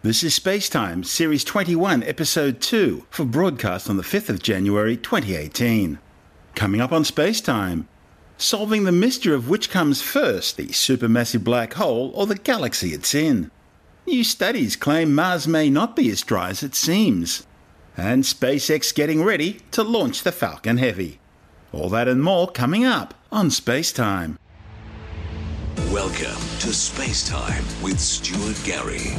This is Spacetime, Series 21, Episode 2, for broadcast on the 5th of January 2018. Coming up on Spacetime, solving the mystery of which comes first, the supermassive black hole or the galaxy it's in. New studies claim Mars may not be as dry as it seems. And SpaceX getting ready to launch the Falcon Heavy. All that and more coming up on Spacetime. Welcome to Space Time with Stuart Gary.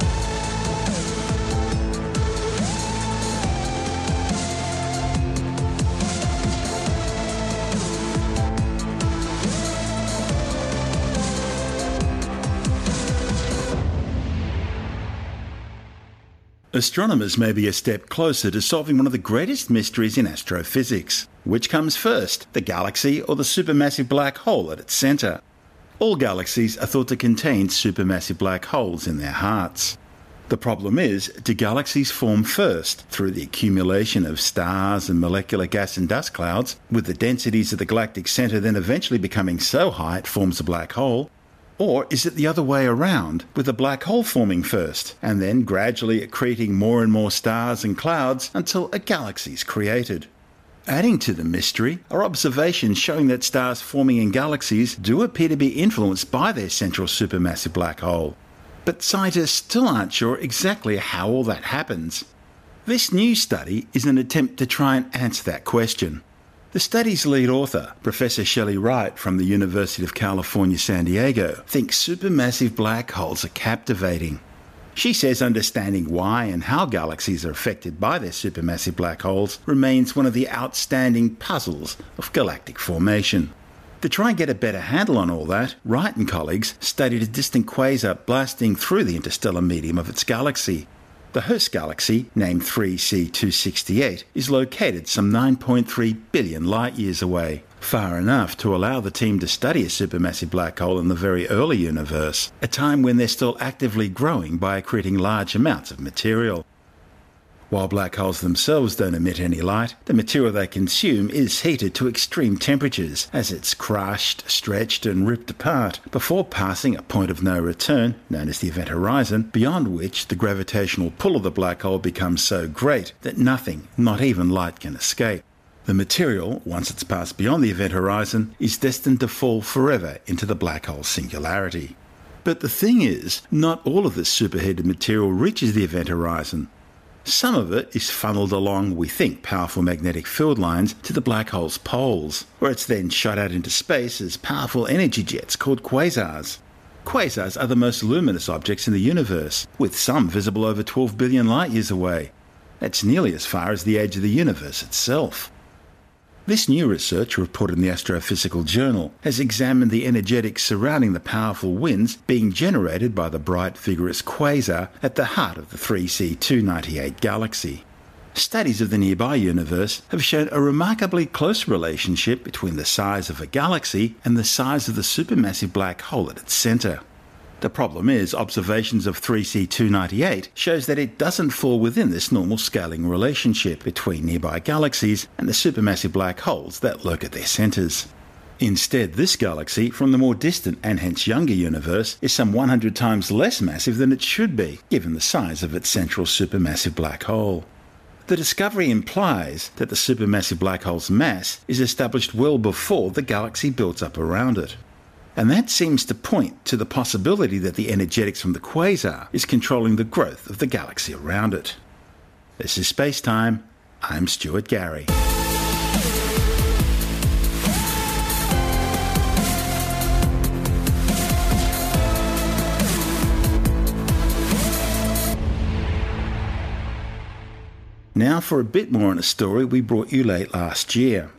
Astronomers may be a step closer to solving one of the greatest mysteries in astrophysics. Which comes first, the galaxy or the supermassive black hole at its centre? All galaxies are thought to contain supermassive black holes in their hearts. The problem is, do galaxies form first through the accumulation of stars and molecular gas and dust clouds, with the densities of the galactic centre then eventually becoming so high it forms a black hole? Or is it the other way around, with a black hole forming first, and then gradually accreting more and more stars and clouds until a galaxy is created? Adding to the mystery are observations showing that stars forming in galaxies do appear to be influenced by their central supermassive black hole. But scientists still aren't sure exactly how all that happens. This new study is an attempt to try and answer that question. The study's lead author, Professor Shelley Wright from the University of California, San Diego, thinks supermassive black holes are captivating. She says understanding why and how galaxies are affected by their supermassive black holes remains one of the outstanding puzzles of galactic formation. To try and get a better handle on all that, Wright and colleagues studied a distant quasar blasting through the interstellar medium of its galaxy. The host galaxy, named 3C298, is located some 9.3 billion light years away, far enough to allow the team to study a supermassive black hole in the very early universe, a time when they're still actively growing by accreting large amounts of material. While black holes themselves don't emit any light, the material they consume is heated to extreme temperatures as it's crushed, stretched, and ripped apart before passing a point of no return, known as the event horizon, beyond which the gravitational pull of the black hole becomes so great that nothing, not even light, can escape. The material, once it's passed beyond the event horizon, is destined to fall forever into the black hole singularity. But the thing is, not all of this superheated material reaches the event horizon. Some of it is funneled along, we think, powerful magnetic field lines to the black hole's poles, where it's then shot out into space as powerful energy jets called quasars. Quasars are the most luminous objects in the universe, with some visible over 12 billion light years away. That's nearly as far as the edge of the universe itself. This new research, reported in the Astrophysical Journal, has examined the energetics surrounding the powerful winds being generated by the bright, vigorous quasar at the heart of the 3C298 galaxy. Studies of the nearby universe have shown a remarkably close relationship between the size of a galaxy and the size of the supermassive black hole at its centre. The problem is, observations of 3C298 shows that it doesn't fall within this normal scaling relationship between nearby galaxies and the supermassive black holes that lurk at their centres. Instead, this galaxy from the more distant and hence younger universe is some 100 times less massive than it should be, given the size of its central supermassive black hole. The discovery implies that the supermassive black hole's mass is established well before the galaxy builds up around it. And that seems to point to the possibility that the energetics from the quasar is controlling the growth of the galaxy around it. This is Space Time. I'm Stuart Gary. Now for a bit more on a story we brought you late last year.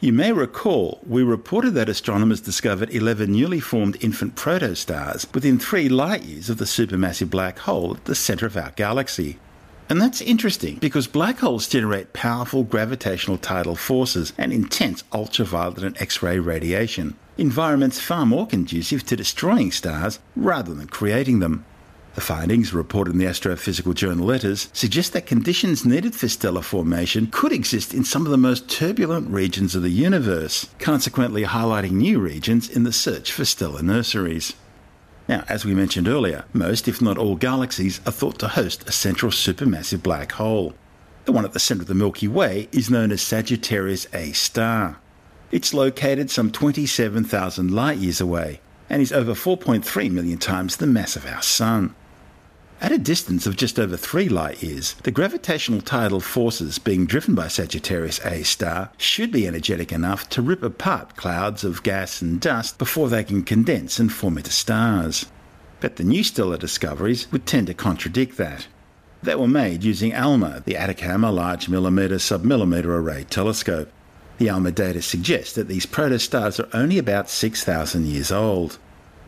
You may recall we reported that astronomers discovered 11 newly formed infant protostars within three light years of the supermassive black hole at the centre of our galaxy. And that's interesting because black holes generate powerful gravitational tidal forces and intense ultraviolet and X ray radiation, environments far more conducive to destroying stars rather than creating them. The findings, reported in the Astrophysical Journal Letters, suggest that conditions needed for stellar formation could exist in some of the most turbulent regions of the universe, consequently highlighting new regions in the search for stellar nurseries. Now, as we mentioned earlier, most, if not all, galaxies are thought to host a central supermassive black hole. The one at the centre of the Milky Way is known as Sagittarius A star. It's located some 27,000 light years away and is over 4.3 million times the mass of our Sun. At a distance of just over 3 light years, the gravitational tidal forces being driven by Sagittarius A star should be energetic enough to rip apart clouds of gas and dust before they can condense and form into stars. But the new stellar discoveries would tend to contradict that. They were made using ALMA, the Atacama Large Millimeter Submillimeter Array Telescope. The ALMA data suggests that these protostars are only about 6,000 years old.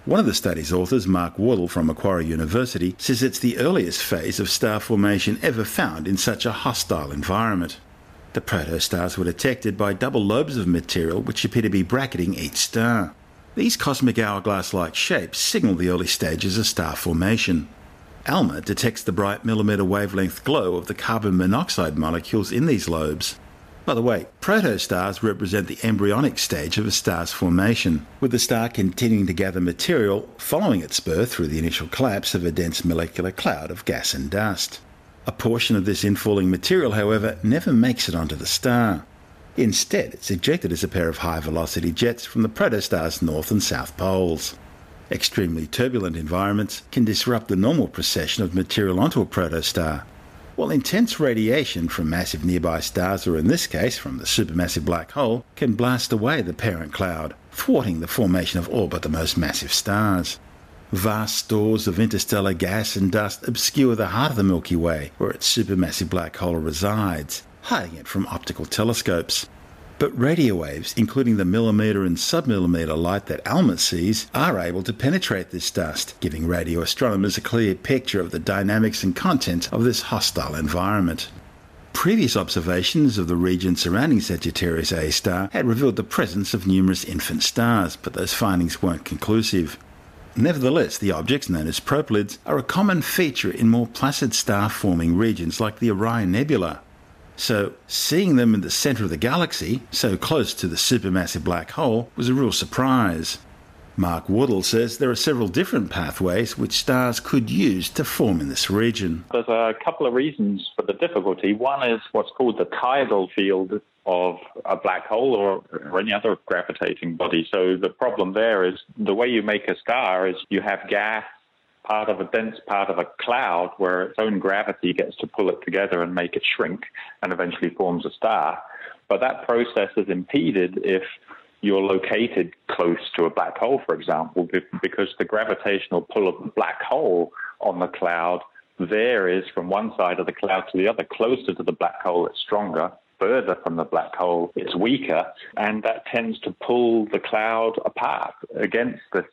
One of the study's authors, Mark Wardle from Macquarie University, says it's the earliest phase of star formation ever found in such a hostile environment. The protostars were detected by double lobes of material which appear to be bracketing each star. These cosmic hourglass like shapes signal the early stages of star formation. ALMA detects the bright millimeter wavelength glow of the carbon monoxide molecules in these lobes. By the way, protostars represent the embryonic stage of a star's formation, with the star continuing to gather material following its birth through the initial collapse of a dense molecular cloud of gas and dust. A portion of this infalling material, however, never makes it onto the star. Instead, it's ejected as a pair of high velocity jets from the protostar's north and south poles. Extremely turbulent environments can disrupt the normal procession of material onto a protostar, while intense radiation from massive nearby stars, or in this case from the supermassive black hole, can blast away the parent cloud, thwarting the formation of all but the most massive stars. Vast stores of interstellar gas and dust obscure the heart of the Milky Way, where its supermassive black hole resides, hiding it from optical telescopes. But radio waves, including the millimeter and submillimeter light that ALMA sees, are able to penetrate this dust, giving radio astronomers a clear picture of the dynamics and content of this hostile environment. Previous observations of the region surrounding Sagittarius A star had revealed the presence of numerous infant stars, but those findings weren't conclusive. Nevertheless, the objects known as proplyds are a common feature in more placid star forming regions like the Orion Nebula, so, seeing them in the centre of the galaxy, so close to the supermassive black hole, was a real surprise. Mark Wardle says there are several different pathways which stars could use to form in this region. There's a couple of reasons for the difficulty. One is what's called the tidal field of a black hole or, or, any other gravitating body. So the problem there is the way you make a star is you have gas part of a dense part of a cloud where its own gravity gets to pull it together and make it shrink and eventually forms a star. But that process is impeded if you're located close to a black hole, for example, because the gravitational pull of the black hole on the cloud varies from one side of the cloud to the other. Closer to the black hole, it's stronger further from the black hole, it's weaker, and that tends to pull the cloud apart against the,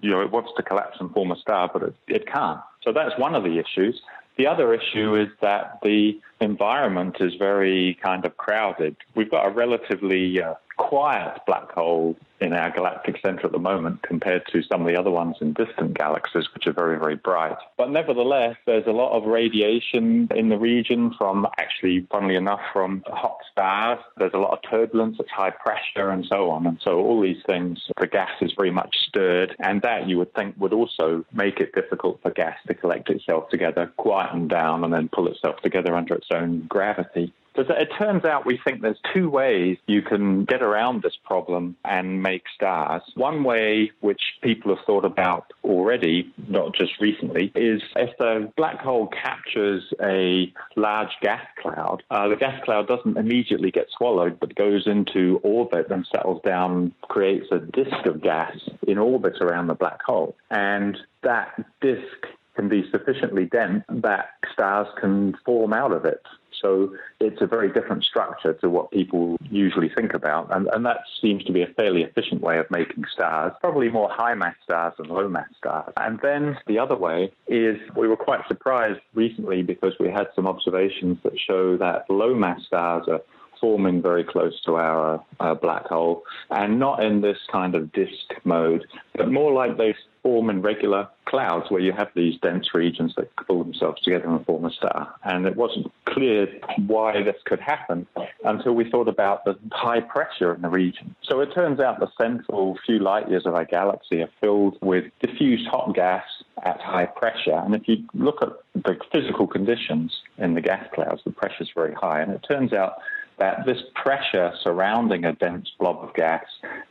you know, it wants to collapse and form a star, but it, it can't. So that's one of the issues. The other issue is that the environment is very kind of crowded. We've got a relatively uh, quiet black hole in our galactic center at the moment compared to some of the other ones in distant galaxies, which are very, very bright. But nevertheless, there's a lot of radiation in the region from actually, funnily enough, from hot stars. There's a lot of turbulence, it's high pressure, and so on. And so all these things, the gas is very much stirred, and that you would think would also make it difficult for gas to collect itself together, quieten down, and then pull itself together under its own gravity. It turns out we think there's two ways you can get around this problem and make stars. One way, which people have thought about already, not just recently, is if the black hole captures a large gas cloud, uh, the gas cloud doesn't immediately get swallowed, but goes into orbit and settles down, creates a disk of gas in orbit around the black hole. And that disk can be sufficiently dense that stars can form out of it. So it's a very different structure to what people usually think about. And, and that seems to be a fairly efficient way of making stars, probably more high mass stars than low mass stars. And then the other way is we were quite surprised recently because we had some observations that show that low mass stars are forming very close to our uh, black hole, and not in this kind of disk mode, but more like they form in regular clouds where you have these dense regions that pull themselves together and form a star. And it wasn't clear why this could happen. until we thought about the high pressure in the region. So it turns out the central few light years of our galaxy are filled with diffuse hot gas at high pressure. And if you look at the physical conditions in the gas clouds, the pressure is very high. And it turns out that this pressure surrounding a dense blob of gas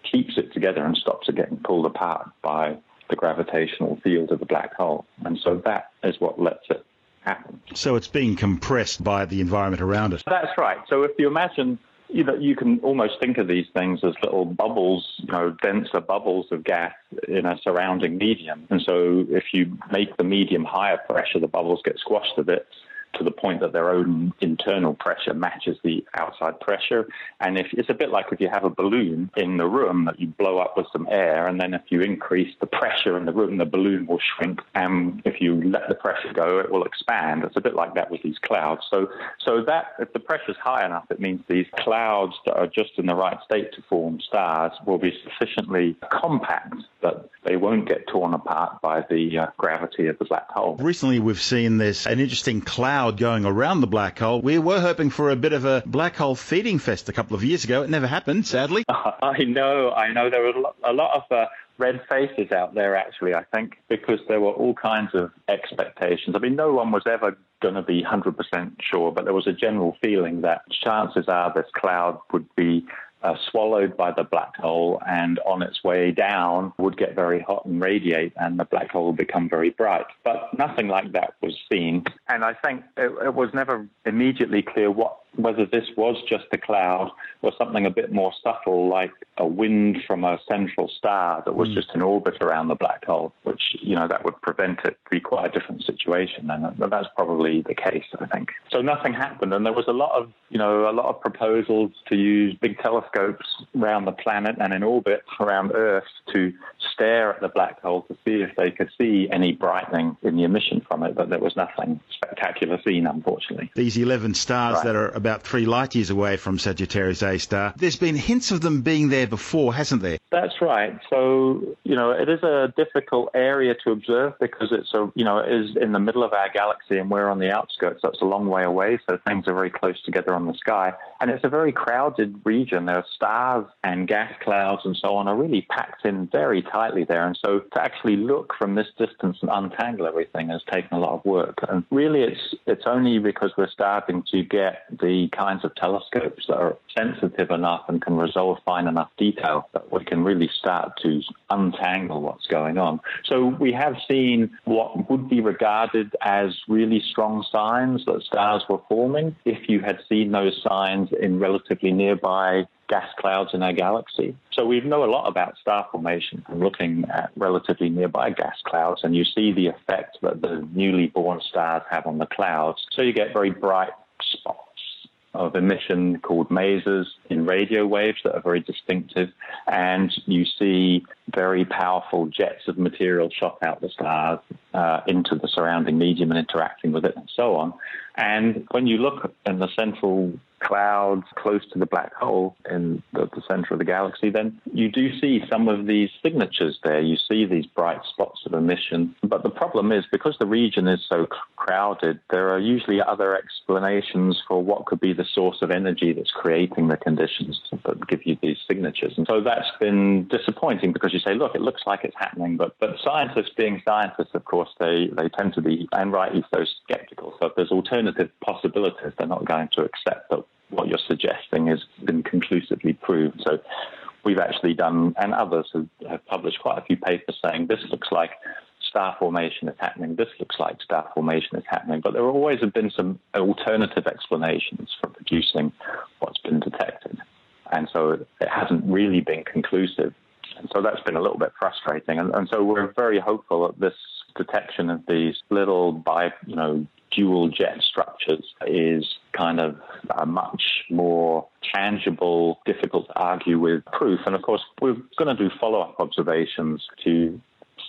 keeps it together and stops it getting pulled apart by the gravitational field of the black hole. And so that is what lets it happen. So it's being compressed by the environment around it. That's right. So if you imagine you know, you can almost think of these things as little bubbles, you know, denser bubbles of gas in a surrounding medium. And so if you make the medium higher pressure, the bubbles get squashed a bit to the point that their own internal pressure matches the outside pressure. And if it's a bit like if you have a balloon in the room that you blow up with some air, and then if you increase the pressure in the room, the balloon will shrink. And if you let the pressure go, it will expand. It's a bit like that with these clouds. So, so that if the pressure is high enough, it means these clouds that are just in the right state to form stars will be sufficiently compact that they won't get torn apart by the uh, gravity of the black hole. Recently, we've seen this an interesting cloud going around the black hole. We were hoping for a bit of a black hole feeding fest a couple of years ago. It never happened, sadly. I know, I know. There were a lot of uh, red faces out there, actually, I think, because there were all kinds of expectations. I mean, no one was ever going to be 100% sure, but there was a general feeling that chances are this cloud would be uh, swallowed by the black hole and on its way down would get very hot and radiate and the black hole would become very bright. But nothing like that was seen. And I think it, it was never immediately clear what whether this was just a cloud or something a bit more subtle, like a wind from a central star that was mm. just in orbit around the black hole, which, you know, that would prevent it to be quite a different situation. And that's probably the case, I think. So nothing happened. And there was a lot of, you know, a lot of proposals to use big telescopes around the planet and in orbit around Earth to stare at the black hole to see if they could see any brightening in the emission from it. But there was nothing spectacular seen, unfortunately. These 11 stars right. that are about three light years away from Sagittarius A star. There's been hints of them being there before, hasn't there? That's right. So, you know, it is a difficult area to observe because it's a, you know, it is in the middle of our galaxy and we're on the outskirts. That's a long way away. So things are very close together on the sky. And it's a very crowded region. There are stars and gas clouds and so on are really packed in very tightly there. And so to actually look from this distance and untangle everything has taken a lot of work. And really it's, it's only because we're starting to get the the kinds of telescopes that are sensitive enough and can resolve fine enough detail that we can really start to untangle what's going on. So we have seen what would be regarded as really strong signs that stars were forming if you had seen those signs in relatively nearby gas clouds in our galaxy. So we know a lot about star formation from looking at relatively nearby gas clouds, and you see the effect that the newly born stars have on the clouds. So you get very bright spots of emission called masers in radio waves that are very distinctive. And you see very powerful jets of material shot out the stars uh, into the surrounding medium and interacting with it and so on. And when you look in the central clouds close to the black hole in the, the, center of the galaxy, then you do see some of these signatures there. You see these bright spots of emission. But the problem is because the region is so crowded, there are usually other explanations for what could be the source of energy that's creating the conditions that give you these signatures. And so that's been disappointing because you say, look, it looks like it's happening. But, but scientists, being scientists, of course, they, they tend to be, and rightly so, skeptical. So if there's alternative possibilities, they're not going to accept that what you're suggesting has been conclusively proved. So we've actually done, and others have, have published quite a few papers saying this looks like star formation is happening, this looks like star formation is happening. But there always have been some alternative explanations for producing what's been detected. And so it hasn't really been conclusive. And so that's been a little bit frustrating. And, and so we're very hopeful that this detection of these little bi, you know, dual jet structures is kind of a much more tangible, difficult to argue with proof. And of course, we're going to do follow up observations to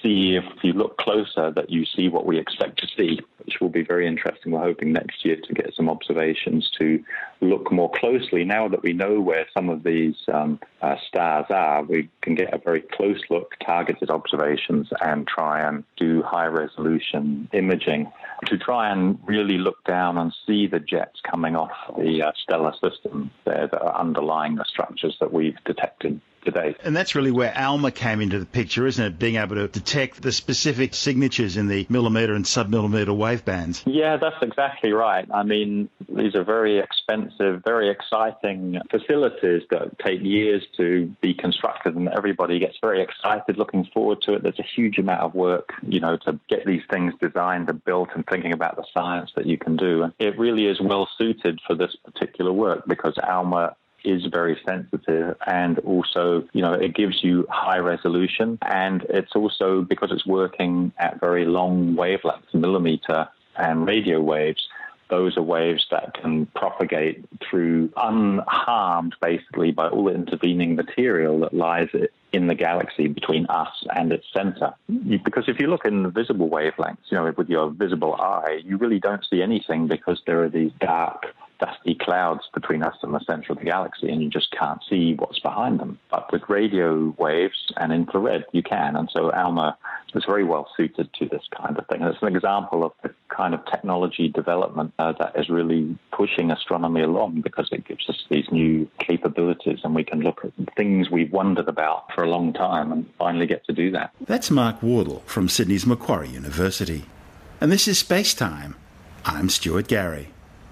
see if you look closer that you see what we expect to see, which will be very interesting. We're hoping next year to get some observations to look more closely. Now that we know where some of these um, uh, stars are, we can get a very close look, targeted observations, and try and do high resolution imaging to try and really look down and see the jets coming off the uh, stellar system there that are underlying the structures that we've detected today. And that's really where ALMA came into the picture, isn't it? Being able to detect the specific signatures in the millimeter and submillimeter wave bands. Yeah, that's exactly right. I mean, these are very expensive, very exciting facilities that take years to be constructed, and everybody gets very excited looking forward to it. There's a huge amount of work, you know, to get these things designed and built and thinking about the science that you can do. And it really is well suited for this particular work because ALMA is very sensitive and also, you know, it gives you high resolution and it's also because it's working at very long wavelengths, millimeter and radio waves, those are waves that can propagate through unharmed basically by all the intervening material that lies in the galaxy between us and its center. Because if you look in the visible wavelengths, you know, with your visible eye, you really don't see anything because there are these dark dusty clouds between us and the center of the galaxy, and you just can't see what's behind them. But with radio waves and infrared, you can. And so ALMA is very well suited to this kind of thing. And it's an example of the kind of technology development uh, that is really pushing astronomy along because it gives us these new capabilities and we can look at things we've wondered about for a long time and finally get to do that. That's Mark Wardle from Sydney's Macquarie University. And this is Space Time. I'm Stuart Gary.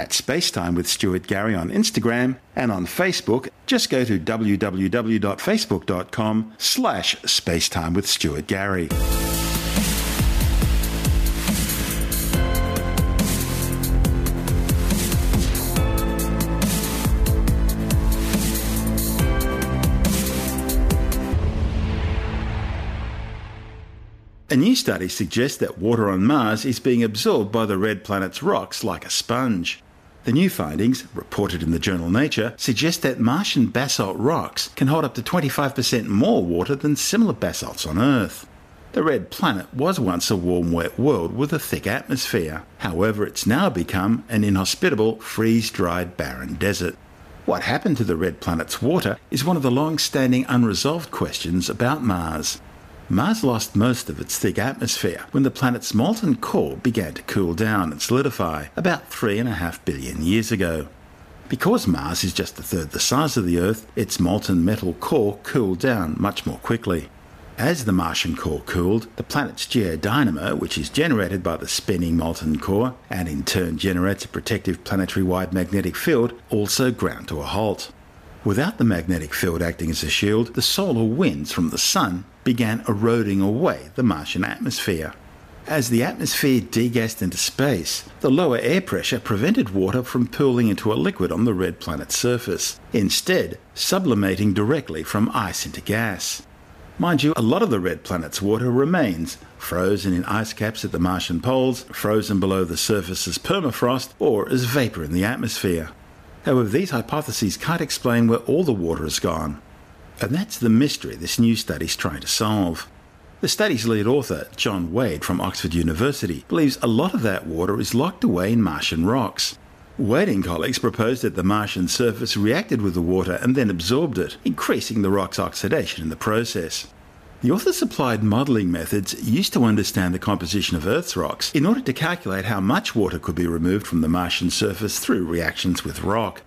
at Spacetime with Stuart Gary on Instagram and on Facebook, just go to www.facebook.com slash spacetime with Stuart Gary. A new study suggests that water on Mars is being absorbed by the red planet's rocks like a sponge. The new findings, reported in the journal Nature, suggest that Martian basalt rocks can hold up to 25% more water than similar basalts on Earth. The red planet was once a warm, wet world with a thick atmosphere. However, it's now become an inhospitable, freeze dried, barren desert. What happened to the red planet's water is one of the long standing unresolved questions about Mars. Mars lost most of its thick atmosphere when the planet's molten core began to cool down and solidify about 3.5 billion years ago. Because Mars is just a third the size of the Earth, its molten metal core cooled down much more quickly. As the Martian core cooled, the planet's geodynamo, which is generated by the spinning molten core and in turn generates a protective planetary wide magnetic field, also ground to a halt. Without the magnetic field acting as a shield, the solar winds from the Sun began eroding away the Martian atmosphere. As the atmosphere degassed into space, the lower air pressure prevented water from pooling into a liquid on the red planet's surface, instead, sublimating directly from ice into gas. Mind you, a lot of the red planet's water remains frozen in ice caps at the Martian poles, frozen below the surface as permafrost, or as vapor in the atmosphere. However, these hypotheses can't explain where all the water has gone. And that's the mystery this new study's trying to solve. The study's lead author, Jon Wade from Oxford University, believes a lot of that water is locked away in Martian rocks. Wade and colleagues proposed that the Martian surface reacted with the water and then absorbed it, increasing the rock's oxidation in the process. The authors applied modelling methods used to understand the composition of Earth's rocks in order to calculate how much water could be removed from the Martian surface through reactions with rock.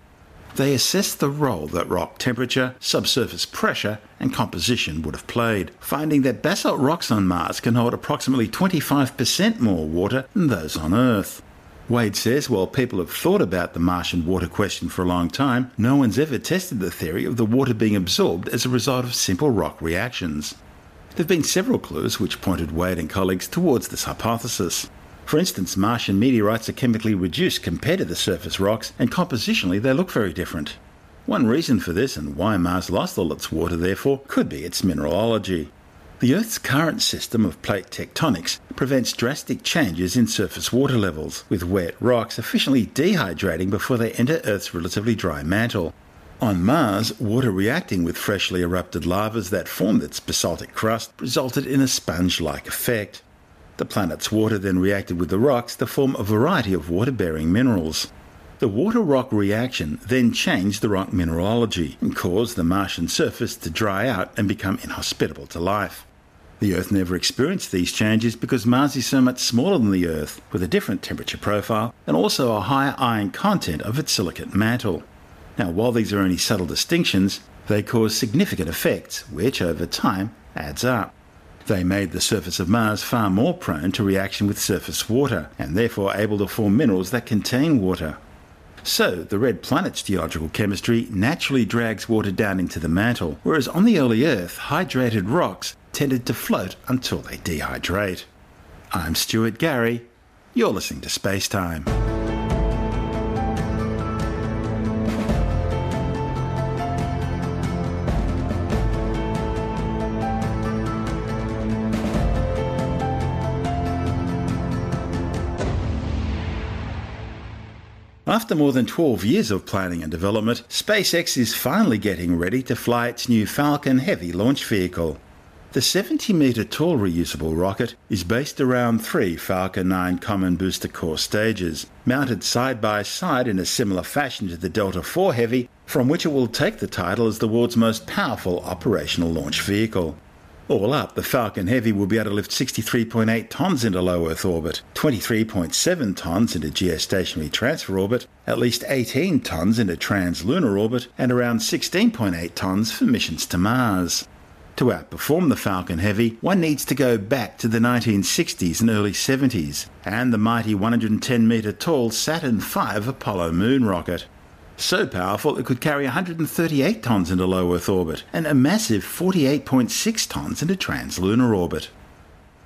They assessed the role that rock temperature, subsurface pressure, and composition would have played, finding that basalt rocks on Mars can hold approximately 25% more water than those on Earth. Wade says while people have thought about the Martian water question for a long time, no one's ever tested the theory of the water being absorbed as a result of simple rock reactions. There have been several clues which pointed Wade and colleagues towards this hypothesis. For instance, Martian meteorites are chemically reduced compared to the surface rocks, and compositionally they look very different. One reason for this and why Mars lost all its water, therefore, could be its mineralogy. The Earth's current system of plate tectonics prevents drastic changes in surface water levels, with wet rocks efficiently dehydrating before they enter Earth's relatively dry mantle. On Mars, water reacting with freshly erupted lavas that formed its basaltic crust resulted in a sponge like effect. The planet's water then reacted with the rocks to form a variety of water bearing minerals. The water rock reaction then changed the rock mineralogy and caused the Martian surface to dry out and become inhospitable to life. The Earth never experienced these changes because Mars is so much smaller than the Earth, with a different temperature profile and also a higher iron content of its silicate mantle. Now, while these are only subtle distinctions, they cause significant effects, which over time adds up. They made the surface of Mars far more prone to reaction with surface water, and therefore able to form minerals that contain water. So, the red planet's geological chemistry naturally drags water down into the mantle, whereas on the early Earth, hydrated rocks tended to float until they dehydrate. I'm Stuart Gary. You're listening to Space Time. After more than 12 years of planning and development, SpaceX is finally getting ready to fly its new Falcon Heavy launch vehicle. The 70 metre tall reusable rocket is based around three Falcon 9 Common Booster Core stages, mounted side by side in a similar fashion to the Delta IV Heavy, from which it will take the title as the world's most powerful operational launch vehicle. Oh, All up, the Falcon Heavy will be able to lift 63.8 tonnes into low Earth orbit, 23.7 tonnes into geostationary transfer orbit, at least 18 tonnes into translunar orbit, and around 16.8 tonnes for missions to Mars. To outperform the Falcon Heavy, one needs to go back to the 1960s and early 70s and the mighty 110 metre tall Saturn V Apollo moon rocket. So powerful it could carry 138 tonnes into low Earth orbit and a massive 48.6 tonnes into translunar orbit.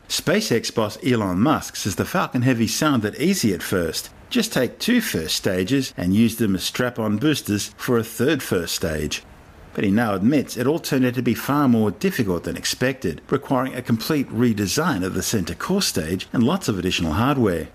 SpaceX boss Elon Musk says the Falcon Heavy sounded easy at first. Just take two first stages and use them as strap on boosters for a third first stage but he now admits it all turned out to be far more difficult than expected, requiring a complete redesign of the center core stage and lots of additional hardware.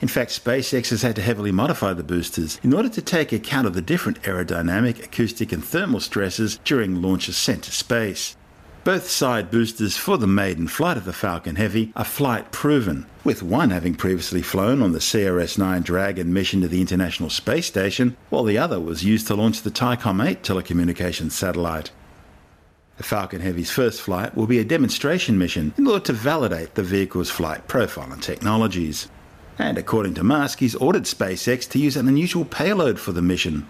In fact, SpaceX has had to heavily modify the boosters in order to take account of the different aerodynamic, acoustic, and thermal stresses during launch ascent to space. Both side boosters for the maiden flight of the Falcon Heavy are flight proven, with one having previously flown on the CRS 9 Dragon mission to the International Space Station, while the other was used to launch the Thaicom 8 telecommunications satellite. The Falcon Heavy's first flight will be a demonstration mission in order to validate the vehicle's flight profile and technologies. And according to Musk, he's ordered SpaceX to use an unusual payload for the mission.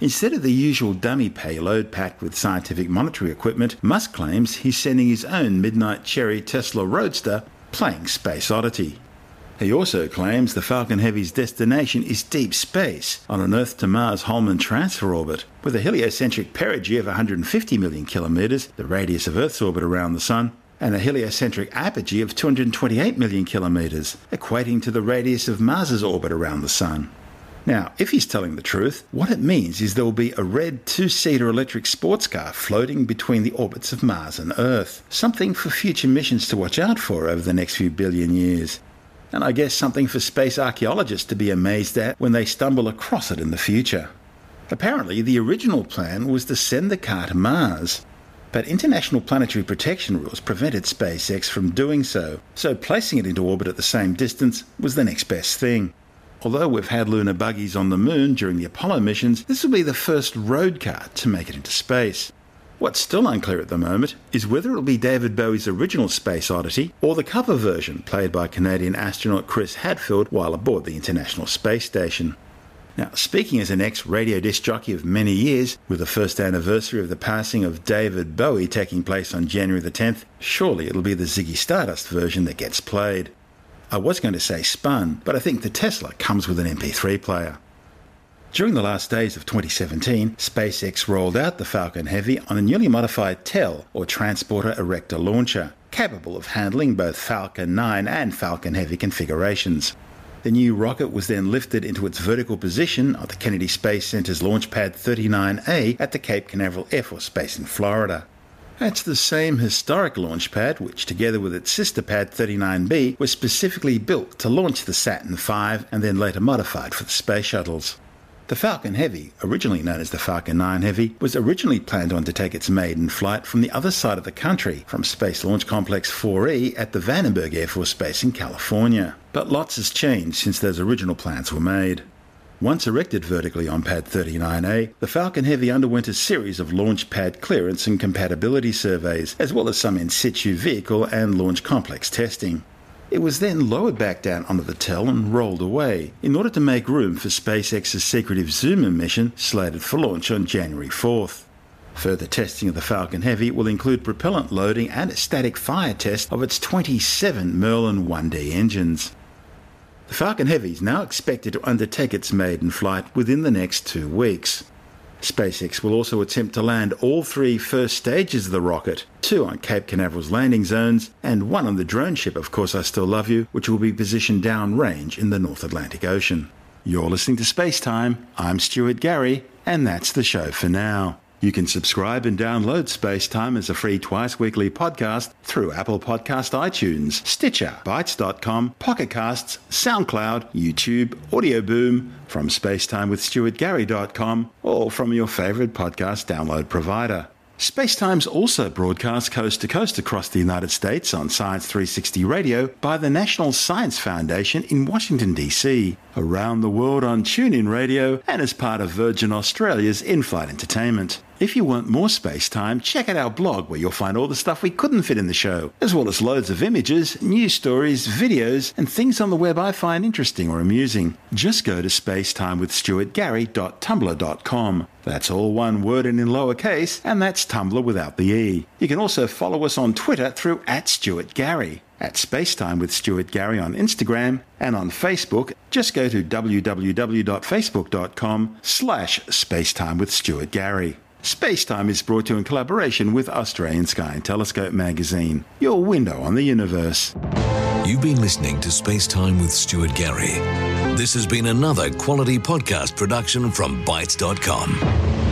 Instead of the usual dummy payload packed with scientific monitoring equipment, Musk claims he's sending his own Midnight Cherry Tesla Roadster playing Space Oddity. He also claims the Falcon Heavy's destination is deep space on an Earth to Mars Hohmann transfer orbit, with a heliocentric perigee of 150 million kilometres, the radius of Earth's orbit around the Sun, and a heliocentric apogee of 228 million kilometres, equating to the radius of Mars's orbit around the Sun. Now, if he's telling the truth, what it means is there will be a red two seater electric sports car floating between the orbits of Mars and Earth. Something for future missions to watch out for over the next few billion years. And I guess something for space archaeologists to be amazed at when they stumble across it in the future. Apparently, the original plan was to send the car to Mars, but international planetary protection rules prevented SpaceX from doing so, so placing it into orbit at the same distance was the next best thing. Although we've had lunar buggies on the moon during the Apollo missions, this will be the first road car to make it into space. What's still unclear at the moment is whether it'll be David Bowie's original Space Oddity or the cover version played by Canadian astronaut Chris Hadfield while aboard the International Space Station. Now, speaking as an ex radio disc jockey of many years, with the first anniversary of the passing of David Bowie taking place on January the 10th, surely it'll be the Ziggy Stardust version that gets played. I was going to say spun, but I think the Tesla comes with an MP3 player. During the last days of 2017, SpaceX rolled out the Falcon Heavy on a newly modified TEL, or Transporter Erector Launcher, capable of handling both Falcon 9 and Falcon Heavy configurations. The new rocket was then lifted into its vertical position at the Kennedy Space Center's Launch Pad 39A at the Cape Canaveral Air Force Base in Florida. That's the same historic launch pad, which together with its sister pad 39B was specifically built to launch the Saturn V and then later modified for the space shuttles. The Falcon Heavy, originally known as the Falcon 9 Heavy, was originally planned on to take its maiden flight from the other side of the country, from Space Launch Complex 4E at the Vandenberg Air Force Base in California. But lots has changed since those original plans were made. Once erected vertically on Pad 39A, the Falcon Heavy underwent a series of launch pad clearance and compatibility surveys, as well as some in situ vehicle and launch complex testing. It was then lowered back down onto the TEL and rolled away in order to make room for SpaceX's secretive Zuma mission slated for launch on January 4th. Further testing of the Falcon Heavy will include propellant loading and a static fire test of its 27 Merlin 1D engines. The Falcon Heavy is now expected to undertake its maiden flight within the next two weeks. SpaceX will also attempt to land all three first stages of the rocket, two on Cape Canaveral's landing zones, and one on the drone ship Of Course I Still Love You, which will be positioned downrange in the North Atlantic Ocean. You're listening to Space Time. I'm Stuart Gary, and that's the show for now. You can subscribe and download Space Time as a free twice weekly podcast through Apple Podcast iTunes, Stitcher, Bitesz.com, Pocket Casts, SoundCloud, YouTube, Audio Boom, from spacetimewithstuartgary.com, or from your favorite podcast download provider. Spacetime's also broadcast coast to coast across the United States on Science 360 Radio by the National Science Foundation in Washington, D.C., around the world on TuneIn Radio, and as part of Virgin Australia's in flight entertainment. If you want more space time, check out our blog where you'll find all the stuff we couldn't fit in the show, as well as loads of images, news stories, videos, and things on the web I find interesting or amusing. Just go to spacetimewithstuartgary.tumblr.com. That's all one word and in lowercase, and that's Tumblr without the E. You can also follow us on Twitter through at Stuart Gary. At Spacetime with Stuart Gary on Instagram and on Facebook, just go to www.facebook.com slash spacetime with Stuart Gary. Spacetime is brought to you in collaboration with Australian Sky and Telescope magazine, your window on the universe. You've been listening to Spacetime with Stuart Gary. This has been another quality podcast production from Bitesz.com.